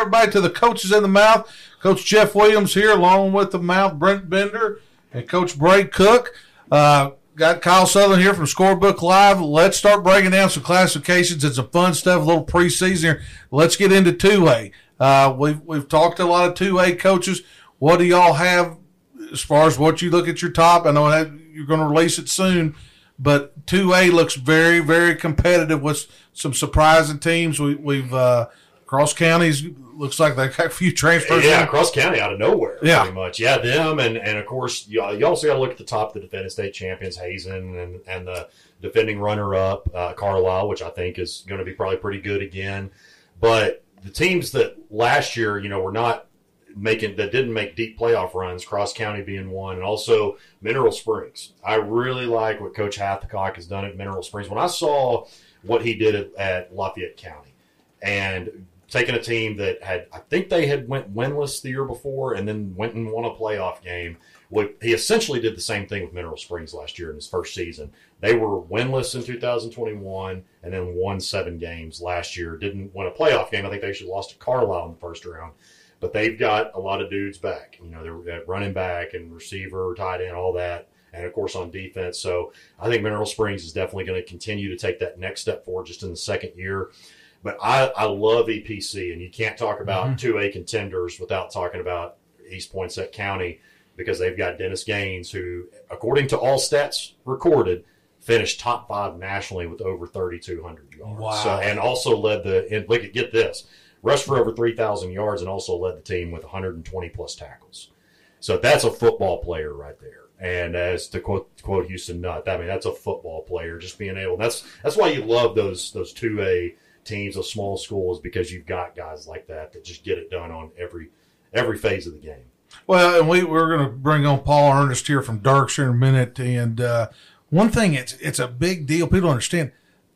everybody to the coaches in the mouth. Coach Jeff Williams here, along with the mouth Brent Bender and Coach Bray Cook. Uh, got Kyle Sutherland here from Scorebook Live. Let's start breaking down some classifications and some fun stuff. A little preseason here. Let's get into two A. Uh, we've we've talked to a lot of two A coaches. What do y'all have as far as what you look at your top? I know you're going to release it soon, but two A looks very very competitive with some surprising teams. We, we've uh, Cross Counties looks like they got a few transfers. Yeah, in. Cross County out of nowhere, Yeah. pretty much. Yeah, them and and of course you, you also got to look at the top, of the defending state champions, Hazen, and and the defending runner up uh, Carlisle, which I think is going to be probably pretty good again. But the teams that last year, you know, were not making that didn't make deep playoff runs, Cross County being one, and also Mineral Springs. I really like what Coach Hathcock has done at Mineral Springs. When I saw what he did at, at Lafayette County and taking a team that had I think they had went winless the year before and then went and won a playoff game. He essentially did the same thing with Mineral Springs last year in his first season. They were winless in 2021 and then won seven games last year. Didn't win a playoff game. I think they actually lost to Carlisle in the first round. But they've got a lot of dudes back. You know, they're running back and receiver, tight end, all that. And of course on defense. So I think Mineral Springs is definitely going to continue to take that next step forward just in the second year. But I, I love EPC, and you can't talk about Mhm. 2A contenders without talking about East Poinsett County because they've got Dennis Gaines, who, according to all stats recorded, finished top five nationally with over 3,200 yards. Wow. So, and also led the, and look at, get this, rushed for over 3,000 yards and also led the team with 120 plus tackles. So that's a football player right there. And as to quote, quote Houston Nutt, I mean that's a football player. Just being able. That's that's why you love those those two A teams, those small schools, because you've got guys like that that just get it done on every every phase of the game. Well, and we we're going to bring on Paul Ernest here from Dierks in a minute. And uh, one thing, it's it's a big deal. People understand.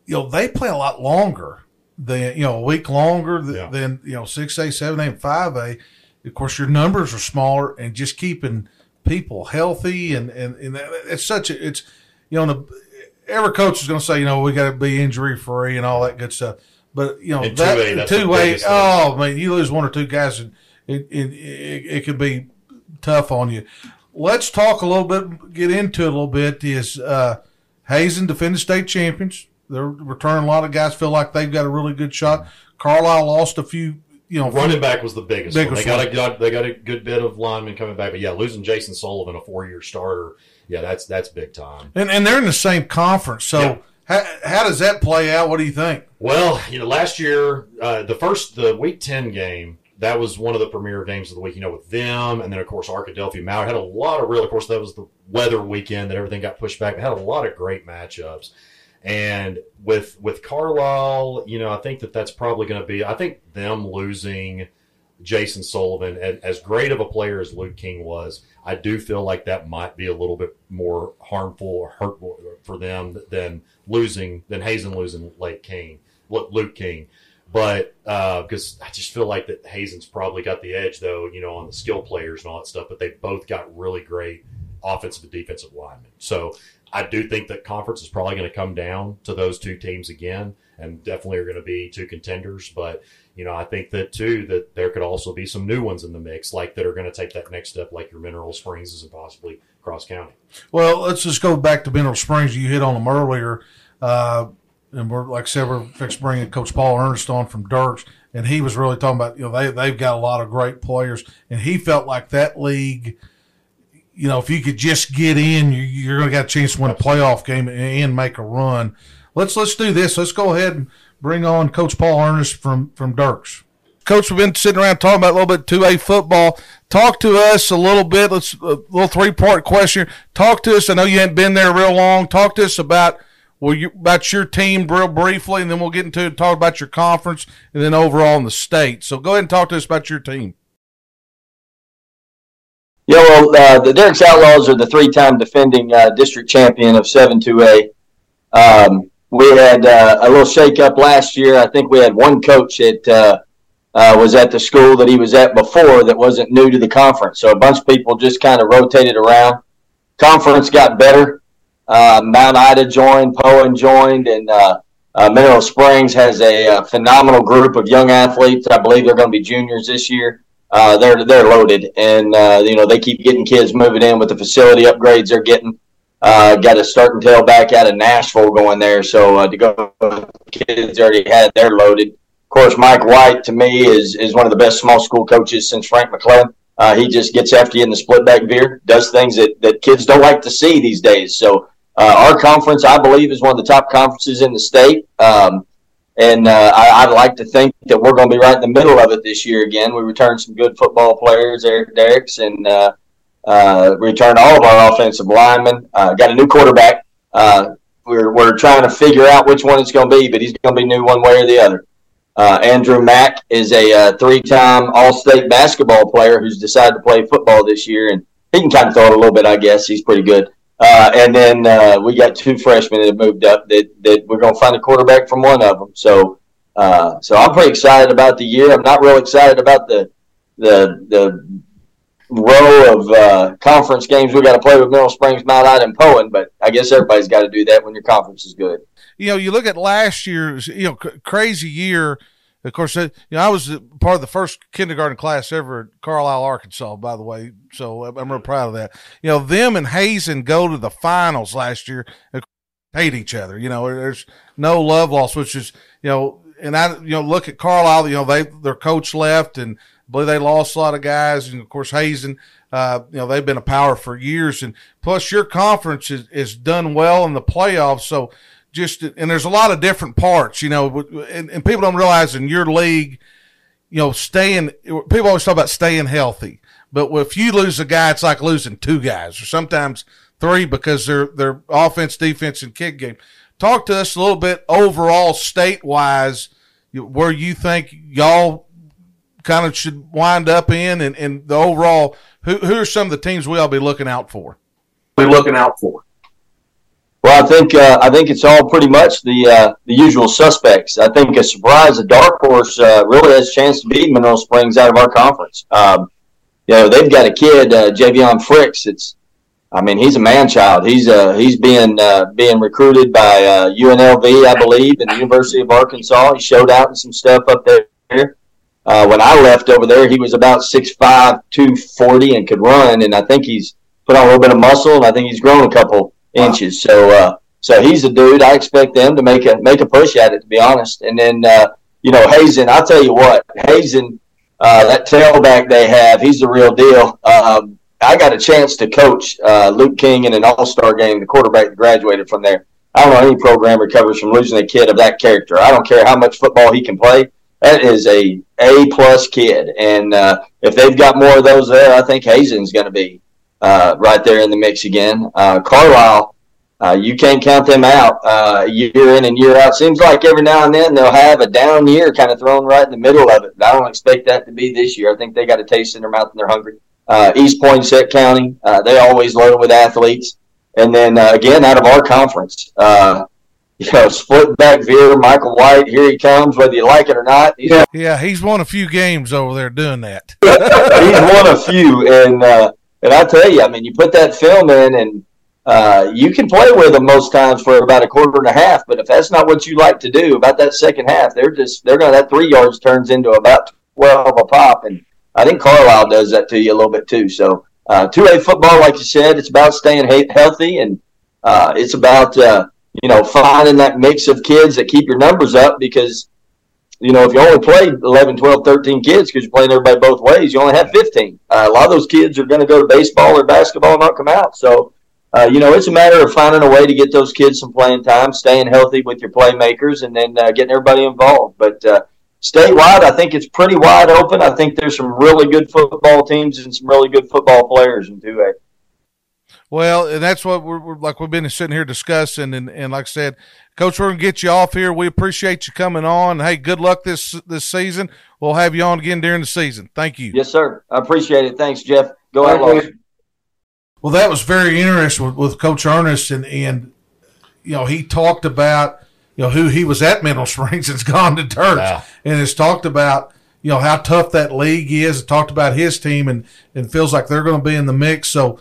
You know, they play a lot longer than you know a week longer th- Yeah. than you know six A, seven A, and five A. Of course, your numbers are smaller, and just keeping people healthy and and, and that- it's such a it's you know the, every coach is going to say you know we got to be injury free and all that good stuff. But you know that 2A, two way, oh man, you lose one or two guys, and it it, it, it could be tough on you. Let's talk a little bit, get into it a little bit. Is uh, Hazen defending state champions? They're returning a lot of guys feel like they've got a really good shot. Carlisle lost a few, you know, Running back was the biggest. Biggest They got a got, they got a good bit of linemen coming back, but yeah, losing Jason Sullivan, a four year starter, yeah, that's that's big time. and and they're in the same conference. So Yeah. How, how does that play out? What do you think? Well, you know, last year, uh, the first, the week 10 game, that was one of the premier games of the week, you know, with them. And then, of course, Arkadelphia Mauer had a lot of real, of course, that was the weather weekend that everything got pushed back. They had a lot of great matchups. And with, with Carlisle, you know, I think that that's probably going to be, I think them losing Jason Sullivan, as great of a player as Luke King was, I do feel like that might be a little bit more harmful or hurtful for them than losing than Hazen losing Lake King, Lu- Luke King. But uh, because I just feel like that Hazen's probably got the edge, though, you know, on the skill players and all that stuff. But they both got really great offensive and defensive linemen. So I do think that conference is probably going to come down to those two teams again, and definitely are going to be two contenders. But you know, I think that too that there could also be some new ones in the mix, like that are going to take that next step, like your Mineral Springs and possibly Cross County. Well, let's just go back to Mineral Springs. You hit on them earlier, uh, and we're like I said, we're fixing bringing Coach Paul Ernest on from Dierks, and he was really talking about you know they they've got a lot of great players, and he felt like that league. You know, if you could just get in, you, you're going to get a chance to win a playoff game and, make a run. Let's let's do this. Let's go ahead and bring on Coach Paul Ernest from from Dierks. Coach, we've been sitting around talking about a little bit two A football. Talk to us a little bit. Let's a little three part question. Talk to us. I know you haven't been there real long. Talk to us about well, you, about your team real briefly, and then we'll get into talk about your conference and then overall in the state. So go ahead and talk to us about your team. Yeah, well, uh, the Dierks Outlaws are the three-time defending uh, district champion of 7-2A. Um, we had uh, a little shake-up last year. I think we had one coach that uh, uh, was at the school that he was at before that wasn't new to the conference. So a bunch of people just kind of rotated around. Conference got better. Uh, Mount Ida joined, Poyen joined, and Mineral Springs has a, a, phenomenal group of young athletes. I believe they're going to be juniors this year. Uh, they're they're loaded, and uh, you know they keep getting kids moving in with the facility upgrades they're getting. Uh, got a starting tailback out of Nashville going there, so uh, to go kids already had they're loaded. Of course, Mike White to me is is one of the best small school coaches since Frank McClellan. Uh, he just gets after you in the split back veer, does things that, that kids don't like to see these days. So uh, our conference, I believe, is one of the top conferences in the state. Um, and uh, I, would like to think that we're going to be right in the middle of it this year again. We returned some good football players, Eric Derricks, and uh, uh, returned all of our offensive linemen. Uh, got a new quarterback. Uh, we're, we're trying to figure out which one it's going to be, but he's going to be new one way or the other. Uh, Andrew Mack is a three-time All-State basketball player who's decided to play football this year, and he can kind of throw it a little bit, I guess. He's pretty good. Uh, and then uh, we got two freshmen that moved up that, that we're going to find a quarterback from one of them. So, uh, so I'm pretty excited about the year. I'm not real excited about the the the row of uh, conference games we got to play with Mineral Springs, Mount Ida, and Poyen. But I guess everybody's got to do that when your conference is good. You know, you look at last year's you know crazy year of course, you know, I was part of the first kindergarten class ever at Carlisle, Arkansas, by the way. So I'm real proud of that. You know, them and Hazen go to the finals last year, hate each other. You know, there's no love lost, which is, you know, and I, you know, look at Carlisle, you know, they, their coach left and I believe they lost a lot of guys. And of course, Hazen, uh, you know, they've been a power for years. And plus your conference is, is done well in the playoffs. So, just and there's a lot of different parts, you know, and, and people don't realize in your league, you know, staying. People always talk about staying healthy, but if you lose a guy, it's like losing two guys or sometimes three because they're they're offense, defense, and kick game. Talk to us a little bit overall, state wise, where you think y'all kind of should wind up in, and, and the overall. Who who are some of the teams we all be looking out for? Be looking out for. Well, I think uh, I think it's all pretty much the uh, the usual suspects. I think a surprise, a dark horse, uh, really has a chance to beat Mineral Springs out of our conference. Um, you know, they've got a kid, uh, Javion Fricks. It's, I mean, he's a man child. He's uh, he's being uh, being recruited by uh, UNLV, I believe, and the University of Arkansas. He showed out in some stuff up there. Uh, when I left over there, he was about 6'5", 240 and could run, and I think he's put on a little bit of muscle, and I think he's grown a couple inches. So uh, so he's a dude. I expect them to make a make a push at it. To be honest, and then uh, you know Hazen. I'll tell you what, Hazen, uh, that tailback they have, he's the real deal. Um, I got a chance to coach uh, Luke King in an All Star game, the quarterback that graduated from there. I don't know any program recovers from losing a kid of that character. I don't care how much football he can play. That is a A plus kid, and uh, if they've got more of those there, I think Hazen's going to be uh, right there in the mix again. Uh, Carlisle, uh, you can't count them out uh, year in and year out. Seems like every now and then they'll have a down year kind of thrown right in the middle of it. But I don't expect that to be this year. I think they got a taste in their mouth and they're hungry. Uh, East Poinsett County, uh, they always loaded with athletes. And then again, out of our conference, you know, split back veer, Michael White, here he comes, whether you like it or not. He's yeah, yeah, he's won a few games over there doing that. he's won a few, and uh, and I tell you, I mean, you put that film in, and uh, you can play with them most times for about a quarter and a half. But if that's not what you like to do, about that second half, they're just they're to that three yards turns into about twelve a pop, and I think Carlisle does that to you a little bit too. So uh, two A football, like you said, it's about staying healthy, and uh, it's about uh, you know finding that mix of kids that keep your numbers up because you know, if you only play 11, 12, 13 kids because you're playing everybody both ways, you only have 15. Uh, a lot of those kids are going to go to baseball or basketball and not come out. So, uh, you know, it's a matter of finding a way to get those kids some playing time, staying healthy with your playmakers, and then uh, getting everybody involved. But uh, statewide, I think it's pretty wide open. I think there's some really good football teams and some really good football players in 2A. Well, and that's what we're, we're, like we've been sitting here discussing, and, and like I said, Coach, we're gonna get you off here. We appreciate you coming on. Hey, good luck this this season. We'll have you on again during the season. Thank you. Yes, sir. I appreciate it. Thanks, Jeff. Go ahead. Well, that was very interesting with, with Coach Ernest, and and you know he talked about you know who he was at Mineral Springs and's gone to Dirt, yeah. and has talked about you know how tough that league is. Talked about his team and and feels like they're going to be in the mix. So,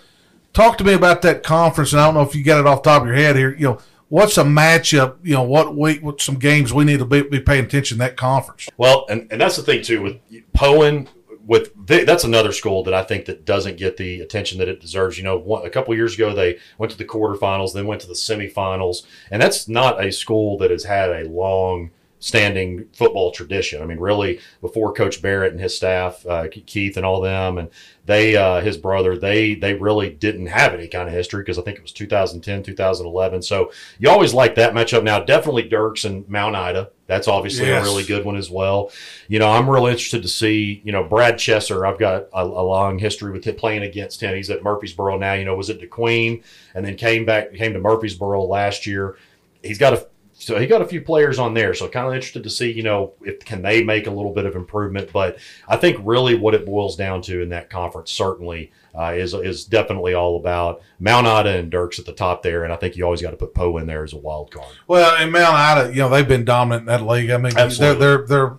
talk to me about that conference. And I don't know if you got it off top of your head here. You know what's a matchup? You know, what we what some games we need to be, be paying attention that conference. Well, and, and that's the thing too with Poyen. With that's another school that I think that doesn't get the attention that it deserves. You know, one, a couple years ago they went to the quarterfinals, then went to the semifinals, and that's not a school that has had a long standing football tradition. I mean, really, before Coach Barrett and his staff, uh, Keith and all them, and they, uh, his brother, they they really didn't have any kind of history because I think it was 2010, 2011. So you always like that matchup. Now, definitely Dierks and Mount Ida. That's obviously yes. a really good one as well. You know, I'm real interested to see, you know, Brad Chesser. I've got a, a long history with him playing against him. He's at Murfreesboro now. You know, was at DeQueen and then came back, came to Murfreesboro last year. He's got a so he got a few players on there. So kind of interested to see, you know, if can they make a little bit of improvement. But I think really what it boils down to in that conference certainly uh, is is definitely all about Mount Ida and Dierks at the top there. And I think you always got to put Poe in there as a wild card. Well, and Mount Ida, you know, they've been dominant in that league. I mean, Absolutely. they're they're they're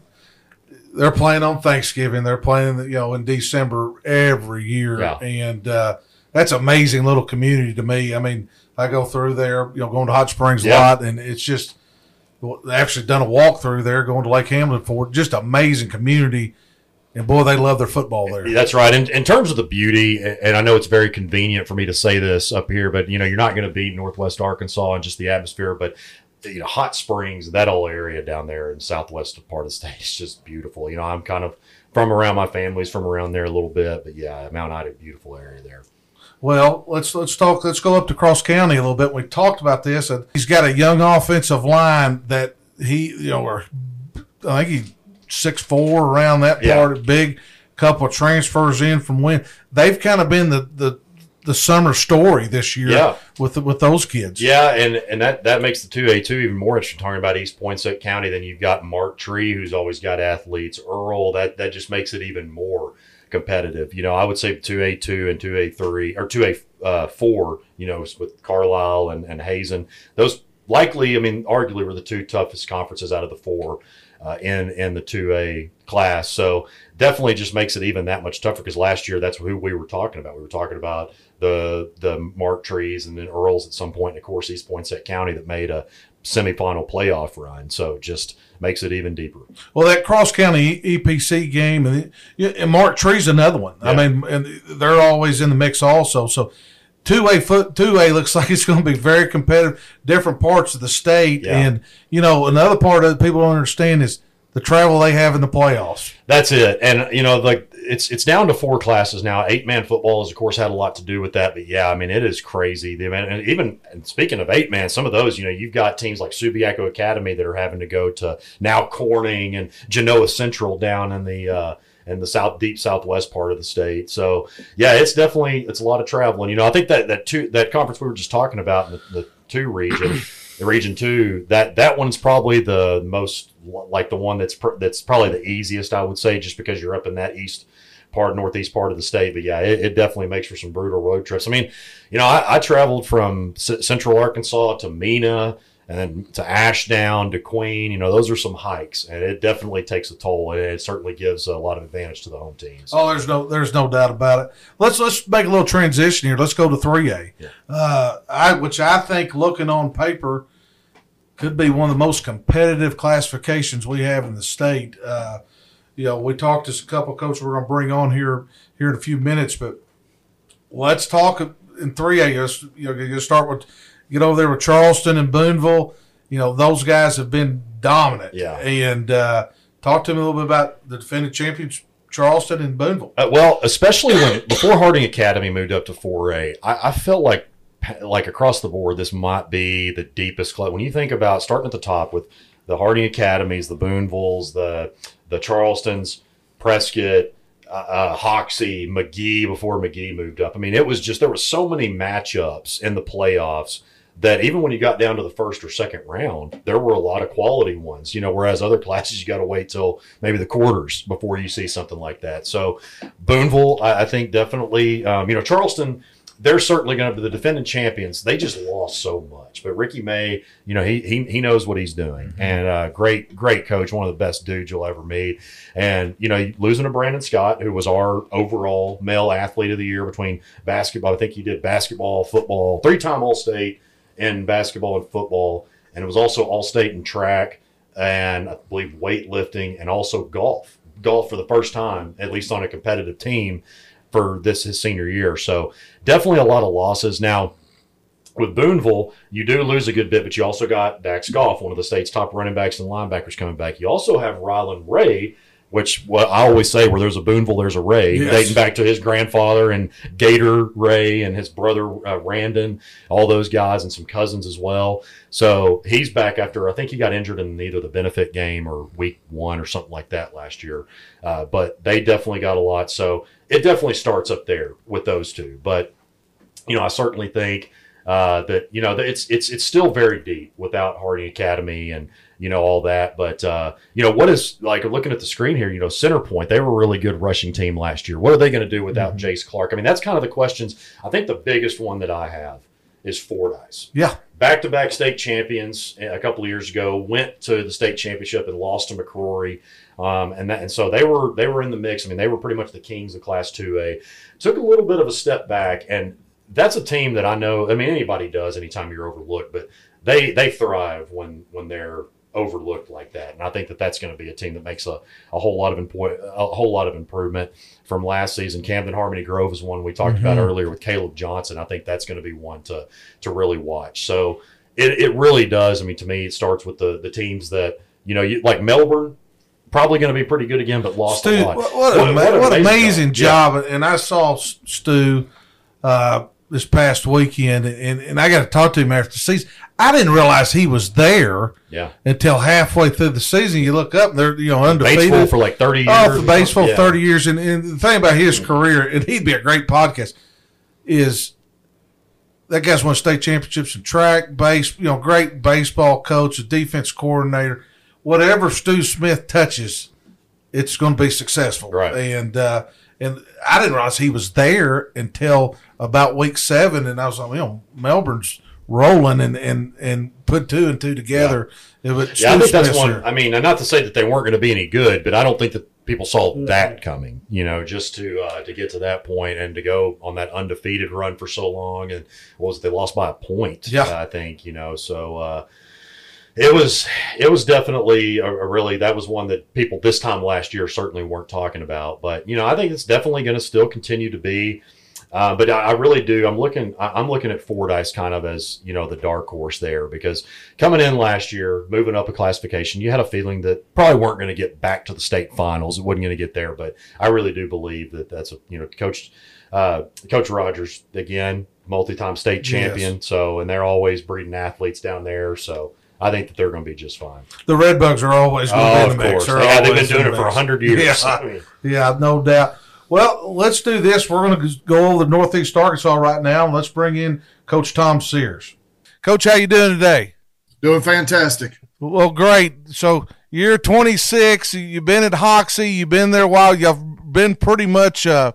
they're playing on Thanksgiving. They're playing, you know, in December every year, yeah. and uh, that's amazing little community to me. I mean I go through there, you know, going to Hot Springs a lot, and it's just actually done a walk through there, going to Lake Hamilton for just amazing community. And boy, they love their football there. That's right. In, in terms of the beauty, and I know it's very convenient for me to say this up here, but you know, you're not going to beat Northwest Arkansas and just the atmosphere, but you know, Hot Springs, that whole area down there in southwest part of the state is just beautiful. You know, I'm kind of from around my family's from around there a little bit, but yeah, Mount Ida, beautiful area there. Well, let's let's talk. Let's go up to Cross County a little bit. We talked about this, and he's got a young offensive line that he, you know, or I think he's six four around that yeah. part. Big couple of transfers in from when they've kind of been the the the summer story this year yeah. with with those kids. Yeah, and and that that makes the two A two even more interesting. Talking about East Poinsett County, then you've got Marked Tree, who's always got athletes. Earle, that that just makes it even more competitive. You know, I would say two A two and two A three or two A uh, four. You know, with Carlisle and, and Hazen, those likely, I mean, arguably were the two toughest conferences out of the four uh, in in the two A class. So definitely just makes it even that much tougher because last year that's who we were talking about. We were talking about the the Marked Trees and then Earles at some point. point, and of course East Poinsett County that made a semifinal playoff run. So just makes it even deeper. Well, that cross county EPC game, and, and Marked Tree's another one. Yeah. I mean, and they're always in the mix also. So two A foot two A looks like it's going to be very competitive. Different parts of the state, yeah. and you know another part that people don't understand is the travel they have in the playoffs. That's it, and you know like it's it's down to four classes now. Eight man football has of course had a lot to do with that, but yeah, I mean it is crazy. The and even and speaking of eight man, some of those you know you've got teams like Subiaco Academy that are having to go to now Corning and Genoa Central down in the. Uh, in the south deep southwest part of the state. So yeah, it's definitely it's a lot of traveling. You know, I think that that two that conference we were just talking about in the, the two region, the region two, that that one's probably the most like the one that's pr- that's probably the easiest I would say, just because you're up in that east part, northeast part of the state. But yeah, it, it definitely makes for some brutal road trips. I mean, you know, I, I traveled from C- central Arkansas to Mena and then to Ashdown to Queen. You know, those are some hikes, and it definitely takes a toll, and it certainly gives a lot of advantage to the home teams. Oh, there's no there's no doubt about it. Let's let's make a little transition here. Let's go to three A, yeah. uh, I which I think looking on paper could be one of the most competitive classifications we have in the state. Uh, you know, we talked to a couple coaches we're going to bring on here here in a few minutes, but let's talk in three A. You know, you start with get over there with Charleston and Booneville. You know, those guys have been dominant. Yeah, and uh, talk to me a little bit about the defending champions. Charleston and Booneville. Uh, well, especially when before Harding Academy moved up to 4A, I, I felt like like across the board, this might be the deepest club. When you think about starting at the top with the Harding Academies, the Boonevilles, the the Charlestons, Prescott, uh, uh, Hoxie, McGehee before McGehee moved up. I mean, it was just there were so many matchups in the playoffs that even when you got down to the first or second round, there were a lot of quality ones. You know, whereas other classes you got to wait till maybe the quarters before you see something like that. So Booneville, I, I think definitely, um, you know, Charleston they're certainly going to be the defending champions. They just lost so much, but Ricky May, you know, he he, he knows what he's doing, mm-hmm. and uh, great great coach, one of the best dudes you'll ever meet. And you know, losing to Brandon Scott, who was our overall male athlete of the year between basketball. I think he did basketball, football, three time All State, in basketball and football, and it was also all state in track and I believe weightlifting and also golf. Golf for the first time, at least on a competitive team, for this his senior year. So definitely a lot of losses. Now with Booneville, you do lose a good bit, but you also got Dax Goff, one of the state's top running backs and linebackers coming back. You also have Ryland Ray, which well, I always say where there's a Booneville, there's a Ray, Yes. dating back to his grandfather and Gator Ray and his brother uh, Randon, all those guys and some cousins as well. So he's back after I think he got injured in either the benefit game or week one or something like that last year. Uh, but they definitely got a lot. So it definitely starts up there with those two. But you know, I certainly think uh, that you know it's it's it's still very deep without Harding Academy and you know all that. But uh, you know what is like looking at the screen here. You know, Center Point they were a really good rushing team last year. What are they going to do without Mhm. Jace Clark? I mean, that's kind of the questions. I think the biggest one that I have is Fordyce Yeah. back-to-back state champions a couple of years ago went to the state championship and lost to McCrory um, and that, and so they were they were in the mix I mean they were pretty much the kings of class 2A took a little bit of a step back and that's a team that I know I mean anybody does anytime you're overlooked but they they thrive when when they're overlooked like that and I think that that's going to be a team that makes a, a whole lot of impo- a whole lot of improvement from last season Camden Harmony Grove is one we talked about Mhm. earlier with Caleb Johnson I think that's going to be one to to really watch. So it, it really does. I mean, to me, it starts with the the teams that you know, you, like Melbourne, probably going to be pretty good again, but lost Stu, a lot. what, what, an ama- an what amazing job. job. And I saw Stu uh, this past weekend, and, and I got to talk to him after the season. I didn't realize he was there Yeah, until halfway through the season. You look up, and they're you know undefeated. Batesville for like thirty years. off the base for something. Yeah. 30 years. And, and the thing about his career, and he'd be a great podcast, is that guy's won state championships in track, base, you know, great baseball coach, a defense coordinator. Whatever Stu Smith touches, it's going to be successful. Right. And, uh, and I didn't realize he was there until about week seven. And I was like, you know, Melbourne's rolling and, and, and put two and two together. It was Yeah, I Stu think that's one. I mean, not to say that they weren't going to be any good, but I don't think that people saw that coming. You know, just to uh, to get to that point and to go on that undefeated run for so long, and what was it, they lost by a point? Yeah. I think you know. So uh, it was it was definitely a, a really that was one that people this time last year certainly weren't talking about. But you know, I think it's definitely going to still continue to be. Uh, but I, I really do. I'm looking. I- I'm looking at Fordyce kind of as you know the dark horse there because coming in last year, moving up a classification, you had a feeling that probably weren't going to get back to the state finals. It wasn't going to get there, but I really do believe that that's a you know coach uh, Coach Rogers again, multi-time state champion. So and they're always breeding athletes down there. So I think that they're going to be just fine. The Red Bugs are always going to Oh, be in of the mix. course, They're yeah, they've been doing the it for mix. hundred years. Yeah. I mean, Yeah, no doubt. Well, let's do this. We're going to go over the Northeast Arkansas right now, and let's bring in Coach Tom Sears. Coach, how you doing today? Doing fantastic. Well, great. So you're 26. You've been at Hoxie. You've been there a while. You've been pretty much uh,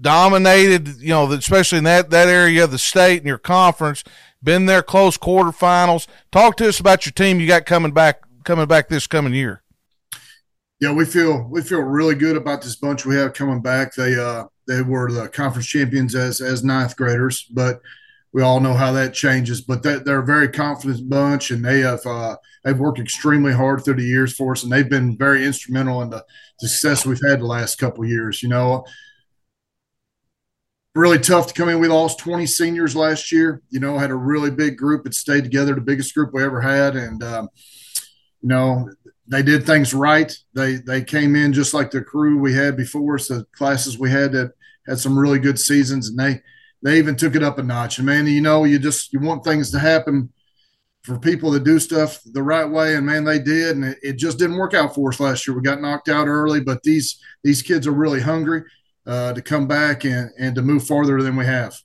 dominated. You know, especially in that that area of the state and your conference. Been there close quarterfinals. Talk to us about your team you got coming back coming back this coming year. Yeah, we feel we feel really good about this bunch we have coming back. They uh they were the conference champions as as ninth graders, but we all know how that changes. But they, they're a very confident bunch, and they have uh, they've worked extremely hard through the years for us, and they've been very instrumental in the success we've had the last couple years. You know, really tough to come in. We lost 20 seniors last year. You know, had a really big group that stayed together, the biggest group we ever had, and um, you know they did things right. They they came in just like the crew we had before us, the classes we had that had some really good seasons, and they they even took it up a notch. And man, you know, you just you want things to happen for people to do stuff the right way, and man, they did, and it, it just didn't work out for us last year. We got knocked out early, but these these kids are really hungry uh, to come back and and to move farther than we have.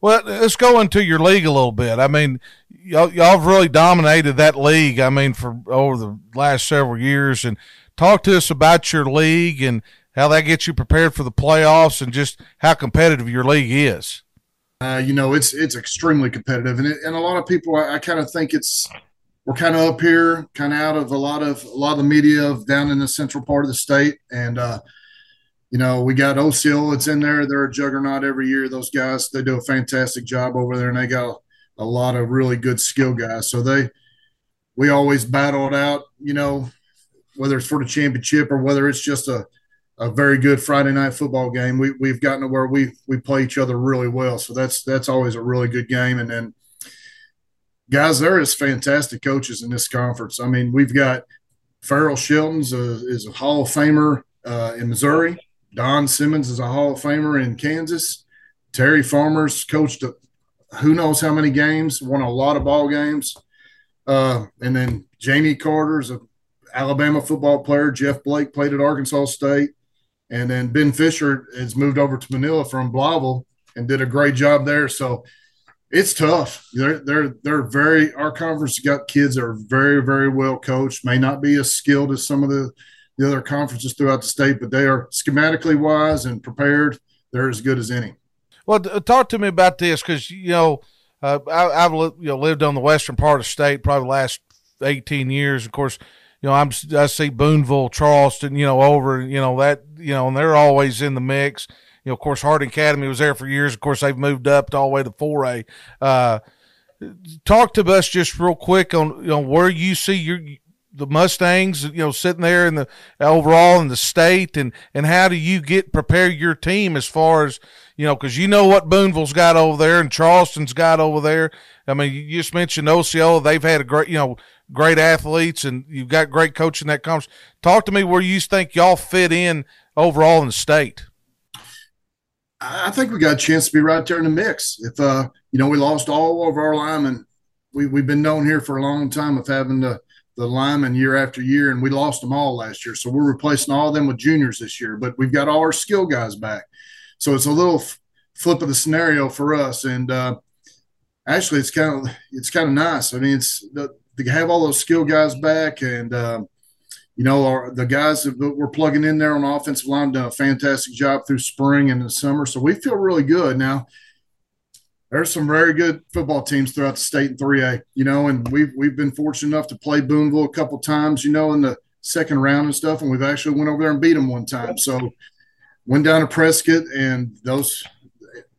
Well, let's go into your league a little bit. I mean, y'all, y'all have really dominated that league. I mean, for over the last several years, and talk to us about your league and how that gets you prepared for the playoffs, and just how competitive your league is. Uh, you know, it's it's extremely competitive, and it, and a lot of people, I, I kind of think it's we're kind of up here, kind of out of a lot of a lot of the media of down in the central part of the state, and uh, you know, we got Osceola's in there. They're a juggernaut every year. Those guys, they do a fantastic job over there, and they got a lot of really good skill guys. So they, we always battle it out, you know, whether it's for the championship or whether it's just a, a very good Friday night football game. We we've gotten to where we we play each other really well. So that's that's always a really good game. And then guys, there is fantastic coaches in this conference. I mean, we've got Farrell Shelton's a, is a Hall of Famer uh, in Missouri. Don Simmons is a Hall of Famer in Kansas. Terry Farmer's coached who knows how many games, won a lot of ball games. Uh, and then Jamie Carter's a Alabama football player. Jeff Blake played at Arkansas State. And then Ben Fisher has moved over to Manila from Blytheville and did a great job there. So it's tough. They're they're they're very our conference got kids that are very, very well coached, may not be as skilled as some of the, the other conferences throughout the state, but they are schematically wise and prepared. They're as good as any. Well, talk to me about this because you know uh, I, have you know lived on the western part of the state probably the last eighteen years. Of course, you know I'm I see Booneville, Charleston, you know over you know that you know and they're always in the mix. You know, of course, Harding Academy was there for years. Of course, they've moved up to all the way to four A. Uh, talk to us just real quick on you know where you see your the Mustangs, you know, sitting there in the overall in the state, and and how do you get prepare your team as far as you know, because you know what Booneville's got over there and Charleston's got over there. I mean, you just mentioned Osceola; they've had a great, you know, great athletes, and you've got great coaching that comes. Talk to me where you think y'all fit in overall in the state. I think we got a chance to be right there in the mix. If uh, you know, we lost all of our linemen. We we've been known here for a long time of having the the linemen year after year, and we lost them all last year. So we're replacing all of them with juniors this year. But we've got all our skill guys back. So it's a little f- flip of the scenario for us. And uh, actually, it's kind of it's kind of nice. I mean, it's the, to have all those skill guys back, and uh, you know, our, the guys that we're plugging in there on the offensive line done a fantastic job through spring and the summer. So we feel really good now. There's some very good football teams throughout the state in 3A, you know, and we've we've been fortunate enough to play Booneville a couple times, you know, in the second round and stuff, and we've actually went over there and beat them one time. So went down to Prescott, and those,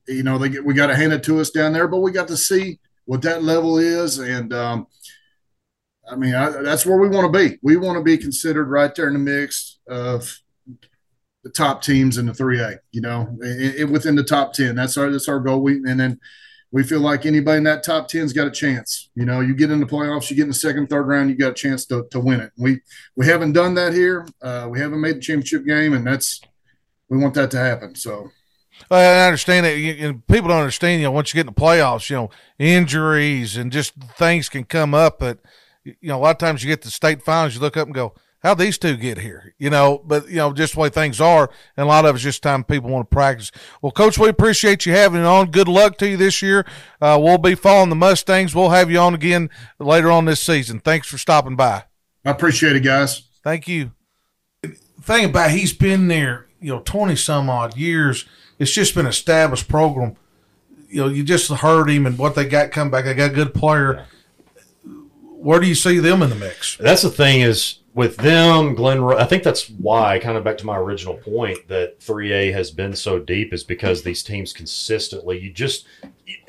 you know, they get, we got to hand it to us down there, but we got to see what that level is, and um, I mean, I, that's where we want to be. We want to be considered right there in the mix of the top teams in the 3A. You know, it, it, within the top 10. That's our that's our goal. We and then we feel like anybody in that top 10's got a chance. You know, you get in the playoffs, you get in the second, third round, you got a chance to, to win it. We we haven't done that here. Uh, we haven't made the championship game, and that's we want that to happen. So. I understand that and people don't understand. You know, once you get in the playoffs, you know, injuries and just things can come up. But you know, a lot of times you get the state finals, you look up and go, how these two get here, you know, but you know, just the way things are. And a lot of it's just time people want to practice. Well, coach, we appreciate you having it on. Good luck to you this year. Uh, we'll be following the Mustangs. We'll have you on again later on this season. Thanks for stopping by. I appreciate it, guys. Thank you. Thing about he's been there, you know, 20 some odd years. It's just been an established program. You know, you just heard him and what they got come back. They got a good player where do you see them in the mix? That's the thing is with them, Glen. I think that's why, kind of back to my original point, that 3A has been so deep is because these teams consistently. You just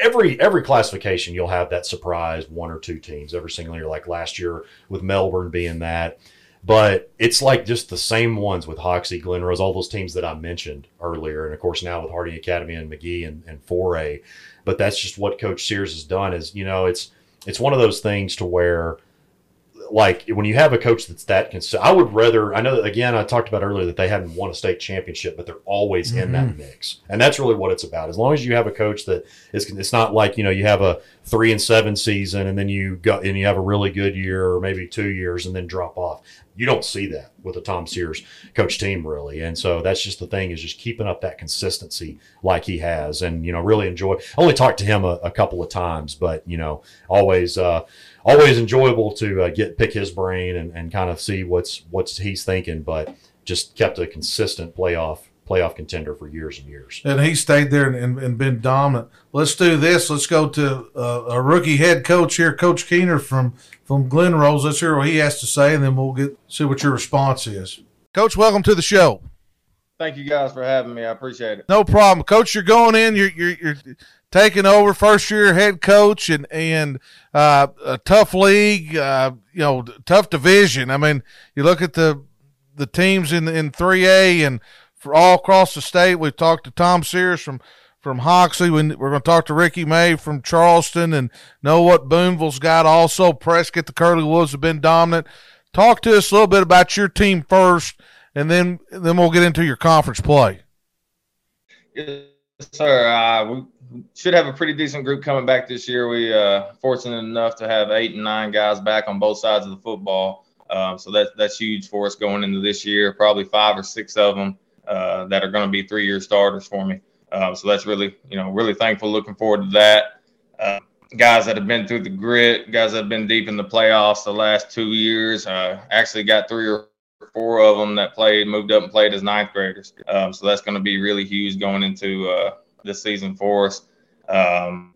every every classification you'll have that surprise one or two teams every single year. Like last year with Melbourne being that, but it's like just the same ones with Hoxie, Glen Rose, all those teams that I mentioned earlier, and of course now with Harding Academy and McGehee and, and 4A. But that's just what Coach Sears has done. Is you know it's it's one of those things to where like when you have a coach that's that consistent, I would rather. I know that again. I talked about earlier that they hadn't won a state championship, but they're always mm-hmm. in that mm-hmm. mix, and that's really what it's about. As long as you have a coach that is, it's not like you know you have a three and seven season, and then you go and you have a really good year or maybe two years, and then drop off. You don't see that with a Tom Sears coach team really, and so that's just the thing is just keeping up that consistency like he has, and you know really enjoy. I only talked to him a, a couple of times, but you know always. Uh, always enjoyable to uh, get pick his brain and, and kind of see what's what's he's thinking. But just kept a consistent playoff playoff contender for years and years. And he stayed there and, and been dominant. Let's do this. Let's go to uh, a rookie head coach here, Coach Keener from from Glen Rose. Let's hear what he has to say, and then we'll get see what your response is. Coach, welcome to the show. Thank you guys for having me. I appreciate it. No problem, Coach. You're going in. You're you're, you're taking over first year head coach and and uh, a tough league. Uh, you know, tough division. I mean, you look at the the teams in in three A and for all across the state. We've talked to Tom Sears from from Hoxie. We're going to talk to Ricky May from Charleston and know what Booneville's got. Also, Prescott, the Curly Wolves have been dominant. Talk to us a little bit about your team first and then then we'll get into your conference play. Yes, sir. Uh, we should have a pretty decent group coming back this year. We uh, fortunate enough to have eight and nine guys back on both sides of the football. Um, so that's that's huge for us going into this year. Probably five or six of them uh, that are going to be three-year starters for me. Um, so that's really, you know, really thankful. Looking forward to that. Uh, guys that have been through the grit, guys that have been deep in the playoffs the last two years. Uh, actually got three or four of them that played, moved up and played as ninth graders. Um, so that's going to be really huge going into uh, this season for us. Um,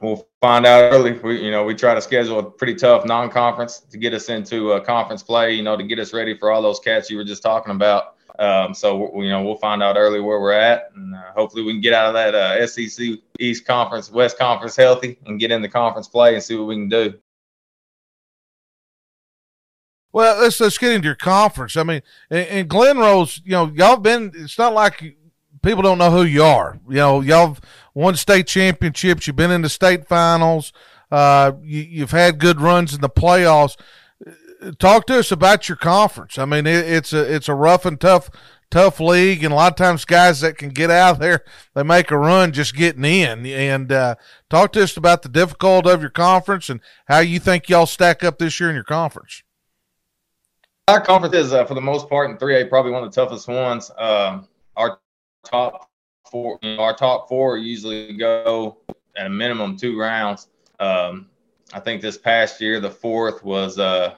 we'll find out early. We, you know, we try to schedule a pretty tough non-conference to get us into a conference play. You know, to get us ready for all those cats you were just talking about. Um, so you know, we'll find out early where we're at, and uh, hopefully we can get out of that uh, SEC East Conference, West Conference healthy, and get in the conference play and see what we can do. Well, let's let's get into your conference. I mean, in, Glen Rose, you know, y'all been. It's not like people don't know who you are. You know, y'all won state championships. You've been in the state finals. Uh, you, have had good runs in the playoffs. Talk to us about your conference. I mean, it, it's a it's a rough and tough tough league, and a lot of times guys that can get out there, they make a run just getting in. And uh, talk to us about the difficulty of your conference and how you think y'all stack up this year in your conference. Our conference is, uh, for the most part, in 3A, probably one of the toughest ones. Um, our top four, you know, our top four usually go at a minimum two rounds. Um, I think this past year, the fourth was uh,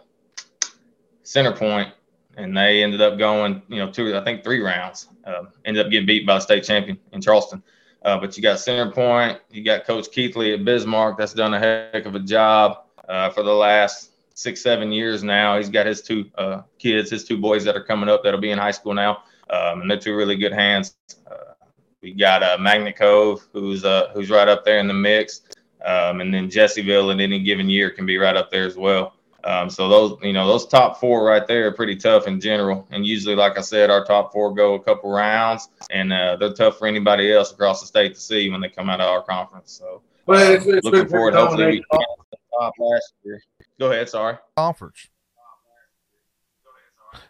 Center Point, and they ended up going, you know, two, I think three rounds. Uh, ended up getting beat by the state champion in Charleston. Uh, but you got Center Point, you got Coach Keithley at Bismarck. That's done a heck of a job uh, for the last six, seven years now. He's got his two uh, kids, his two boys that are coming up that'll be in high school now, um, and they're two really good hands. Uh, we got uh, Magnet Cove, who's uh, who's right up there in the mix, um, and then Jessieville in any given year can be right up there as well. Um, so those, you know, those top four right there are pretty tough in general. And usually, like I said, our top four go a couple rounds, and uh, they're tough for anybody else across the state to see when they come out of our conference. So, well, it's, it's looking forward. Hopefully, we can top last year. Go ahead. Sorry. Conference.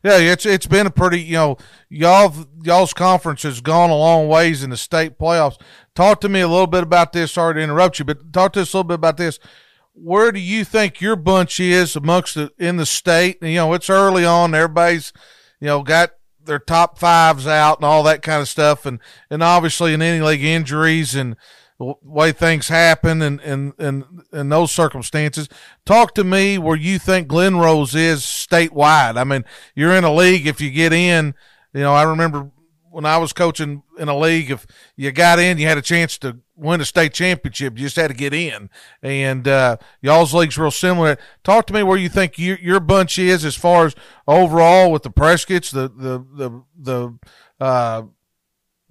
Yeah, it's it's been a pretty you know y'all y'all's conference has gone a long ways in the state playoffs. Talk to me a little bit about this. Sorry to interrupt you, but talk to us a little bit about this. Where do you think your bunch is amongst the in the state? You know, it's early on. Everybody's you know got their top fives out and all that kind of stuff, and and obviously in any league injuries and the way things happen and and and in those circumstances. Talk to me where you think Glen Rose is statewide. I mean, you're in a league. If you get in, you know, I remember when I was coaching in a league, if you got in, you had a chance to win a state championship. You just had to get in. And uh, y'all's league's real similar. Talk to me where you think you, your bunch is as far as overall with the Prescotts, the the the the uh,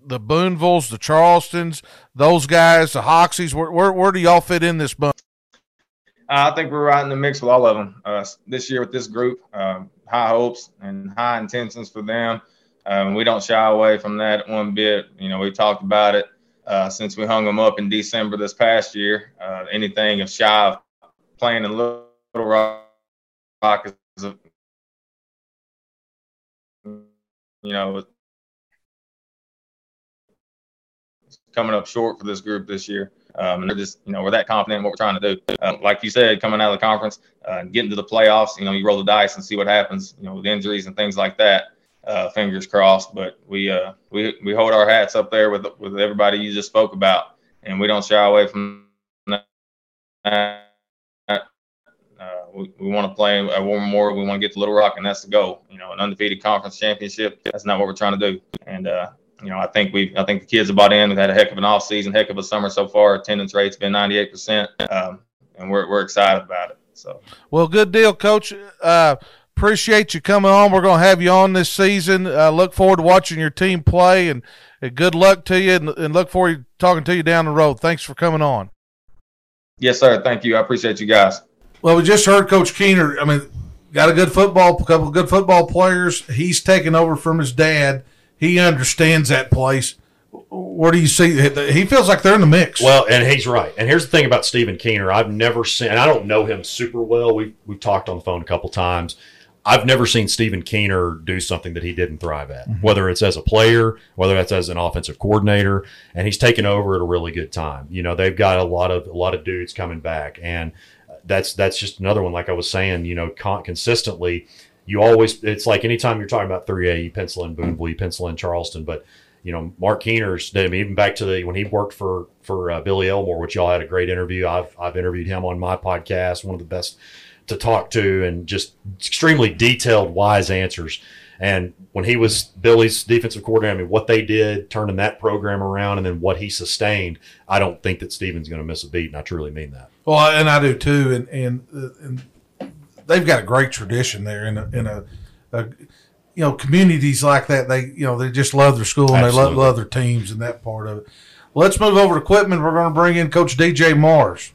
the Boonevilles, the Charlestons, those guys, the Hoxies? Where, where, where do y'all fit in this bunch? I think we're right in the mix with all of them uh, this year with this group. Um, high hopes and high intentions for them. Um, we don't shy away from that one bit. You know, we talked about it uh, since we hung them up in December this past year. Uh, anything of shy of playing in Little Rock is, you know, coming up short for this group this year. Um, and they're just, you know, we're that confident in what we're trying to do. Uh, like you said, coming out of the conference, uh, getting to the playoffs, you know, you roll the dice and see what happens, you know, with injuries and things like that. Uh, fingers crossed, but we uh, we we hold our hats up there with with everybody you just spoke about, and we don't shy away from that. Uh, we, we want to play at one more. We want to get to Little Rock, and that's the goal. You know, an undefeated conference championship. That's not what we're trying to do. And uh, you know, I think we, I think the kids have bought in. We've had a heck of an off season, heck of a summer so far. Attendance rate's been 98 percent, um, and we're we're excited about it. So, well, good deal, Coach. Uh, appreciate you coming on. We're going to have you on this season. Uh, look forward to watching your team play, and, and good luck to you. And, and, look forward to talking to you down the road. Thanks for coming on. Yes, sir. Thank you. I appreciate you guys. Well, we just heard Coach Keener. I mean, got a good football, couple of good football players. He's taken over from his dad. He understands that place where do you see he feels like they're in the mix? Well, and he's right. And here's the thing about Stephen Keener: I've never seen, and I don't know him super well. We've we've talked on the phone a couple times. I've never seen Stephen Keener do something that he didn't thrive at, mm-hmm. whether it's as a player, whether that's as an offensive coordinator, and he's taken over at a really good time. You know, they've got a lot of a lot of dudes coming back, and that's that's just another one. Like I was saying, you know, con- consistently, you always it's like anytime you're talking about three A, you pencil in Booneville, you pencil in Charleston, but you know, Mark Keener's, I mean, even back to the when he worked for for uh, Billy Elmore, which y'all had a great interview. I've I've interviewed him on my podcast, one of the best to talk to, and just extremely detailed, wise answers. And when he was Billy's defensive coordinator, I mean, what they did, turning that program around, and then what he sustained, I don't think that Stephen's going to miss a beat, and I truly mean that. Well, and I do too, and and, and they've got a great tradition there in a, in a, a you know, communities like that, they, you know, they just love their school and Absolutely. they love, love their teams and that part of it. Let's move over to Quitman. We're going to bring in Coach DJ Mars,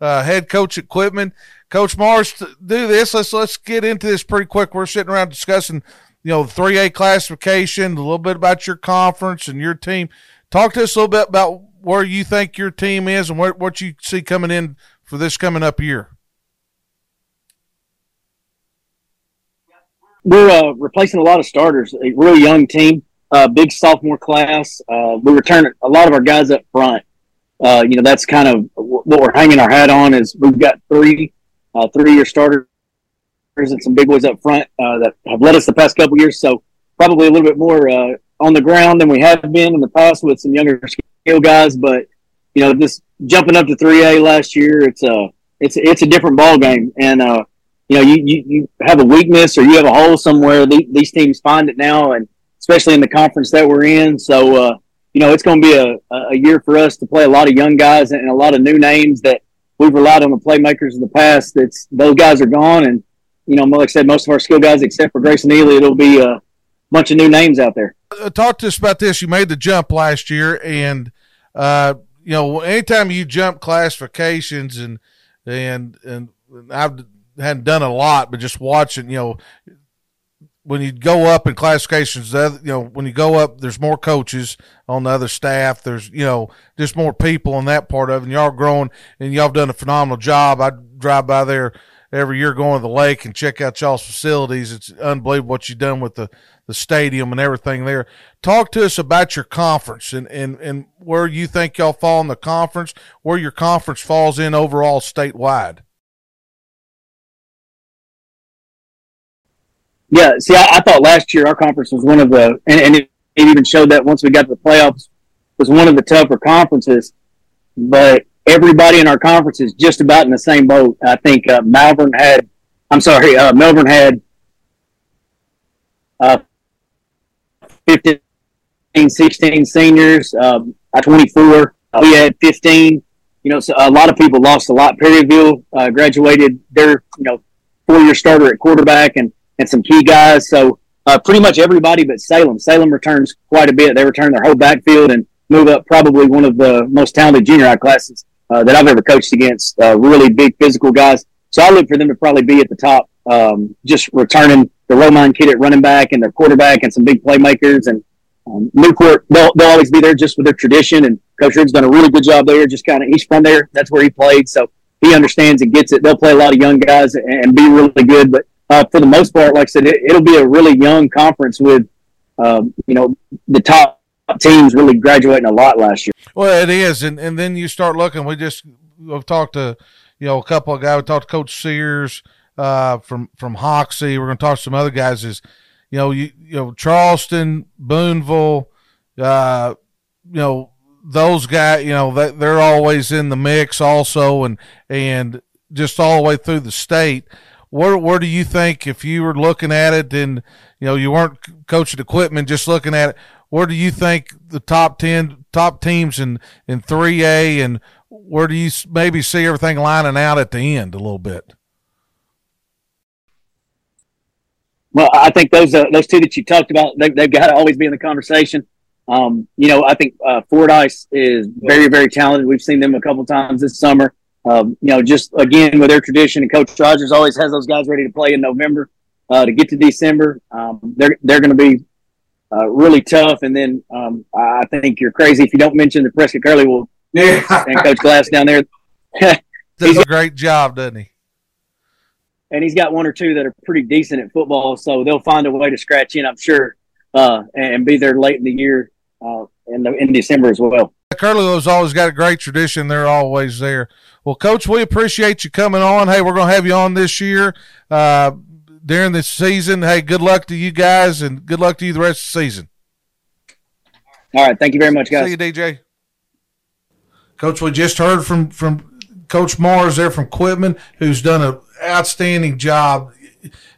uh, head coach Quitman. Coach Mars, do this. Let's let's get into this pretty quick. We're sitting around discussing, you know, the three A classification, a little bit about your conference and your team. Talk to us a little bit about where you think your team is and what what you see coming in for this coming up year. we're uh, replacing a lot of starters. A really young team, uh, big sophomore class. Uh, we return a lot of our guys up front. Uh, you know, that's kind of what we're hanging our hat on. Is we've got three uh, three-year starters and some big boys up front uh, that have led us the past couple years. So probably a little bit more on the ground than we have been in the past with some younger skill guys. But you know, this jumping up to three A last year, it's a it's it's a different ball game, and uh, you know, you, you, you have a weakness or you have a hole somewhere, these teams find it now, and especially in the conference that we're in. So, uh, you know, it's going to be a, a year for us to play a lot of young guys and a lot of new names that we've relied on the playmakers in the past. That's those guys are gone, and you know, like I said, most of our skill guys, except for Grayson Neely, it'll be a bunch of new names out there. Uh, talk to us about this. You made the jump last year, and uh, you know, anytime you jump classifications and and and I've hadn't done a lot, but just watching, you know, when you go up in classifications, you know, when you go up, there's more coaches on the other staff. There's, you know, just more people on that part of it. And y'all growing and y'all done a phenomenal job. I drive by there every year going to the lake and check out y'all's facilities. It's unbelievable what you've done with the, the stadium and everything there. Talk to us about your conference and, and, and where you think y'all fall in the conference, where your conference falls in overall statewide. Yeah, see, I, I, thought last year our conference was one of the, and, and it, it, even showed that once we got to the playoffs, was one of the tougher conferences. But everybody in our conference is just about in the same boat. I think uh, Malvern had, I'm sorry, uh, Melbourne had uh, 15, 16 seniors. Um, 24. we had 15. You know, so a lot of people lost a lot. Perryville uh, graduated their, you know, four-year starter at quarterback, and and some key guys. So uh, pretty much everybody but Salem. Salem returns quite a bit. They return their whole backfield and move up probably one of the most talented junior high classes uh, that I've ever coached against. Uh, really big physical guys. So I look for them to probably be at the top, um, just returning the Romine kid at running back and their quarterback and some big playmakers and um, Newport. They'll, they'll always be there just with their tradition. And Coach Rick's done a really good job there. Just kind of he's from there. That's where he played, so he understands and gets it. They'll play a lot of young guys and be really good, but uh, for the most part, like I said, it, will be a really young conference with, um, you know, the top teams really graduating a lot last year. Well, it is, and and then you start looking. We just we've talked to, you know, a couple of guys. We talked to Coach Sears uh, from from Hoxie. We're going to talk to some other guys. Is you know you you know Charleston, Booneville, uh, you know those guys. You know they, they're always in the mix also, and and just all the way through the state where where do you think if you were looking at it and you know you weren't coaching Quitman just looking at it where do you think the top 10 top teams in in 3A and where do you maybe see everything lining out at the end a little bit Well, I think those uh, those two that you talked about, they, they've got to always be in the conversation. Um, you know, I think uh, Fordyce is very, very talented. We've seen them a couple times this summer. Um, you know, just again with their tradition, and Coach Rogers always has those guys ready to play in November uh, to get to December. Um, they're they're going to be uh, really tough. And then um, I think you're crazy if you don't mention the Prescott Curley will Yeah, and Coach Glass down there. does a great job, doesn't he? and he's got one or two that are pretty decent at football, so they'll find a way to scratch in, I'm sure, uh, and be there late in the year uh, in, the, in December as well. Curlew's always got a great tradition. They're always there. Well, Coach, we appreciate you coming on. Hey, we're going to have you on this year uh, during this season. Hey, good luck to you guys, and good luck to you the rest of the season. All right, thank you very much, guys. See you, DJ. Coach, we just heard from from Coach Mars there from Quitman, who's done an outstanding job,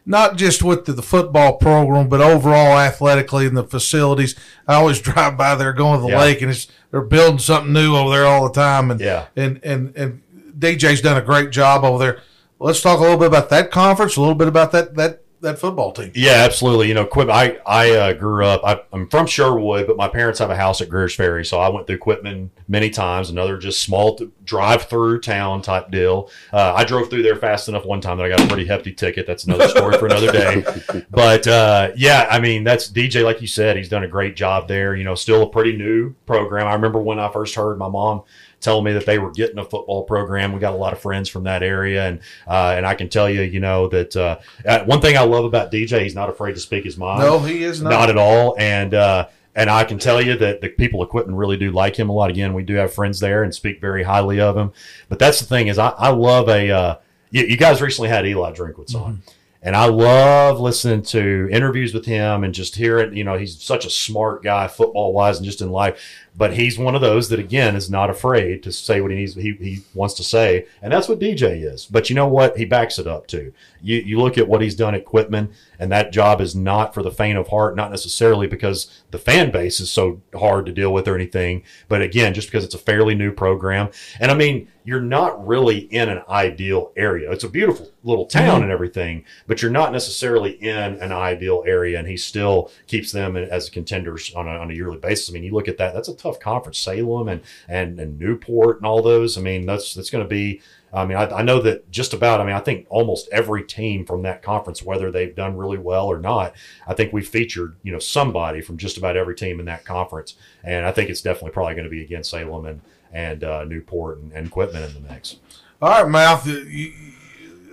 not just with the, the football program, but overall athletically in the facilities. I always drive by there going to the Yeah. lake, and it's they're building something new over there all the time. And Yeah. and and and DJ's done a great job over there. Let's talk a little bit about that conference, a little bit about that that that football team. Yeah, absolutely. You know, Quip. I I uh, grew up. I, I'm from Sherwood, but my parents have a house at Greer's Ferry, so I went through Quitman many times. Another just small t- drive-through town type deal. Uh, I drove through there fast enough one time that I got a pretty hefty ticket. That's another story for another day. But uh, yeah, I mean, that's DJ. Like you said, he's done a great job there. You know, still a pretty new program. I remember when I first heard my mom telling me that they were getting a football program. We got a lot of friends from that area, and uh, and I can tell you, you know, that uh, uh, one thing I love about DJ, he's not afraid to speak his mind. No, he is not. not at all. And uh, and I can tell you that the people at Quitman really do like him a lot. Again, we do have friends there and speak very highly of him. But that's the thing is, I, I love a. Uh, you, you guys recently had Eli Drinkwitz on. And I love listening to interviews with him and just hearing, you know, he's such a smart guy, football wise, and just in life. But he's one of those that, again, is not afraid to say what he needs, he, he wants to say. And that's what DJ is. But you know what? He backs it up too. You, you look at what he's done at Quitman, and that job is not for the faint of heart, not necessarily because the fan base is so hard to deal with or anything. But again, just because it's a fairly new program. And I mean, you're not really in an ideal area. It's a beautiful little town mm-hmm. and everything, but you're not necessarily in an ideal area. And he still keeps them as contenders on a, on a yearly basis. I mean, you look at that, that's a tough conference, Salem and, and, and Newport and all those. I mean, that's, that's going to be, I mean, I, I know that just about, I mean, I think almost every team from that conference, whether they've done really well or not, I think we featured, you know, somebody from just about every team in that conference. And I think it's definitely probably going to be against Salem and, and uh, Newport and, and Quitman in the mix. All right, Mouth. you- you-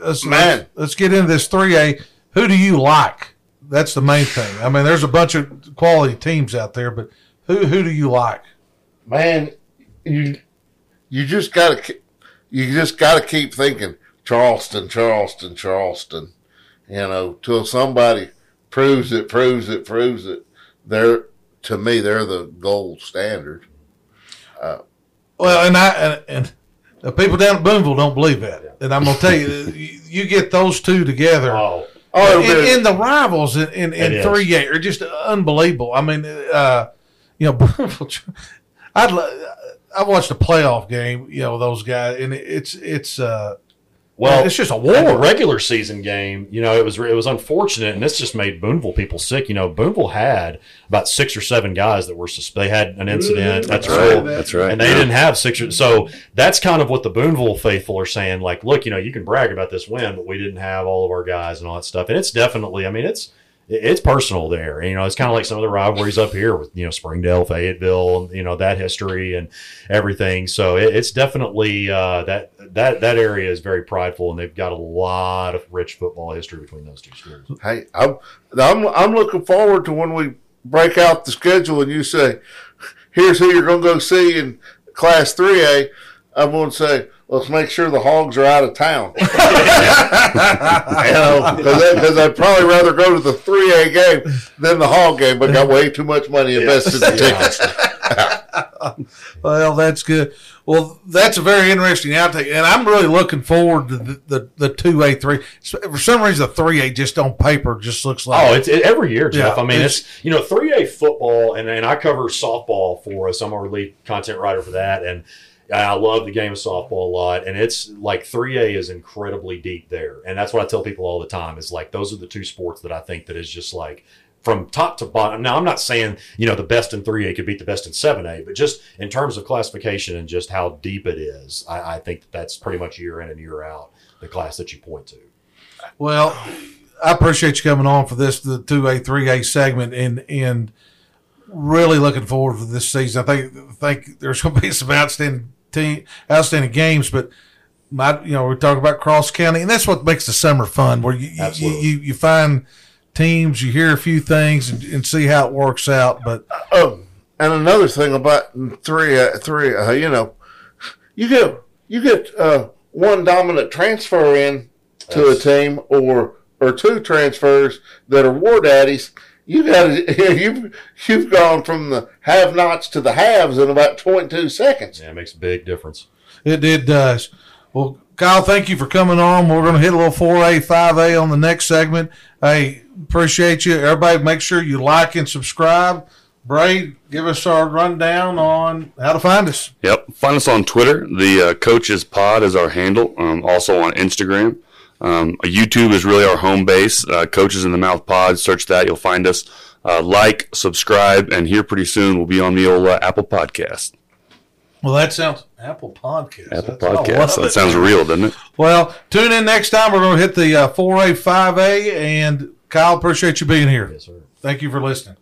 Let's, Man. let's, let's get into this 3A. Who do you like? That's the main thing. I mean, there's a bunch of quality teams out there, but who who do you like? man, you you just gotta you just gotta keep thinking Charleston, Charleston, Charleston. You know, till somebody proves it, proves it, proves it. They're to me, they're the gold standard. Well, and I and, and the people down at Booneville don't believe that, and I'm gonna tell you, you, you get those two together. Oh, Oh, and the rivals in in, in three A are just unbelievable. I mean, uh, you know, I'd I watched a playoff game. You know, those guys, and it's it's uh, well, it's just a At the war. regular season game, you know, it was it was unfortunate, and this just made Booneville people sick. You know, Booneville had about six or seven guys that were sus- they had an incident. That's right. right. That's right. and they didn't have six or so that's kind of what the Booneville faithful are saying. Like, look, you know, you can brag about this win, but we didn't have all of our guys and all that stuff. And it's definitely, I mean, it's it's personal there. You know, it's kind of like some of the rivalries up here with you know Springdale, Fayetteville, you know that history and everything. So it, it's definitely uh, that that that area is very prideful, and they've got a lot of rich football history between those two schools. Hey, I'm, I'm I'm looking forward to when we break out the schedule and you say, "Here's who you're going to go see in Class 3A." I'm going to say, "Let's make sure the Hogs are out of town." you know, because I'd probably rather go to the 3A game than the Hog game, but got way too much money invested in tickets. Well, that's good. Well, that's a very interesting outtake, and I'm really looking forward to the the, the two A three. For some reason, the three A just on paper just looks like Oh, it's it, every year, Jeff. Yeah, I mean, it's- it's, you know, three A football, and and I cover softball for us. I'm our lead content writer for that, and I love the game of softball a lot, and it's like 3A is incredibly deep there, and that's what I tell people all the time. Is like those are the two sports that I think that is just like from top to bottom. Now, I'm not saying you know the best in 3A could beat the best in 7A, but just in terms of classification and just how deep it is, I, I think that that's pretty much year in and year out the class that you point to. Well, I appreciate you coming on for this the two A three A segment and and really looking forward for this season. I think think there's going to be some outstanding team outstanding games, but my you know we talk about Cross County and that's what makes the summer fun where you you, you, you find teams, you hear a few things and, and see how it works out. But Oh, and another thing about three, uh, three, uh, you know, you get you get uh, one dominant transfer in to a team, or or two transfers that are war daddies. You got you've you've gone from the have-nots to the haves in about twenty-two seconds. Yeah, it makes a big difference. It, it does. Well, Kyle, thank you for coming on. We're going to hit a little 4A, 5A on the next segment. Hey, appreciate you. Everybody, make sure you like and subscribe. Braid, give us our rundown on how to find us. Yep. Find us on Twitter. The uh, Coaches Pod is our handle. Um, also on Instagram. Um, YouTube is really our home base. Uh, Coaches in the Mouth Pod. Search that. You'll find us. Uh, like, subscribe, and here pretty soon we'll be on the old uh, Apple Podcast. Well, that sounds Apple Podcast. Apple That's- Podcast. That it. sounds real, doesn't it? Well, tune in next time. We're going to hit the uh, 4A, 5A. And Kyle, appreciate you being here. Yes, sir. Thank you for listening.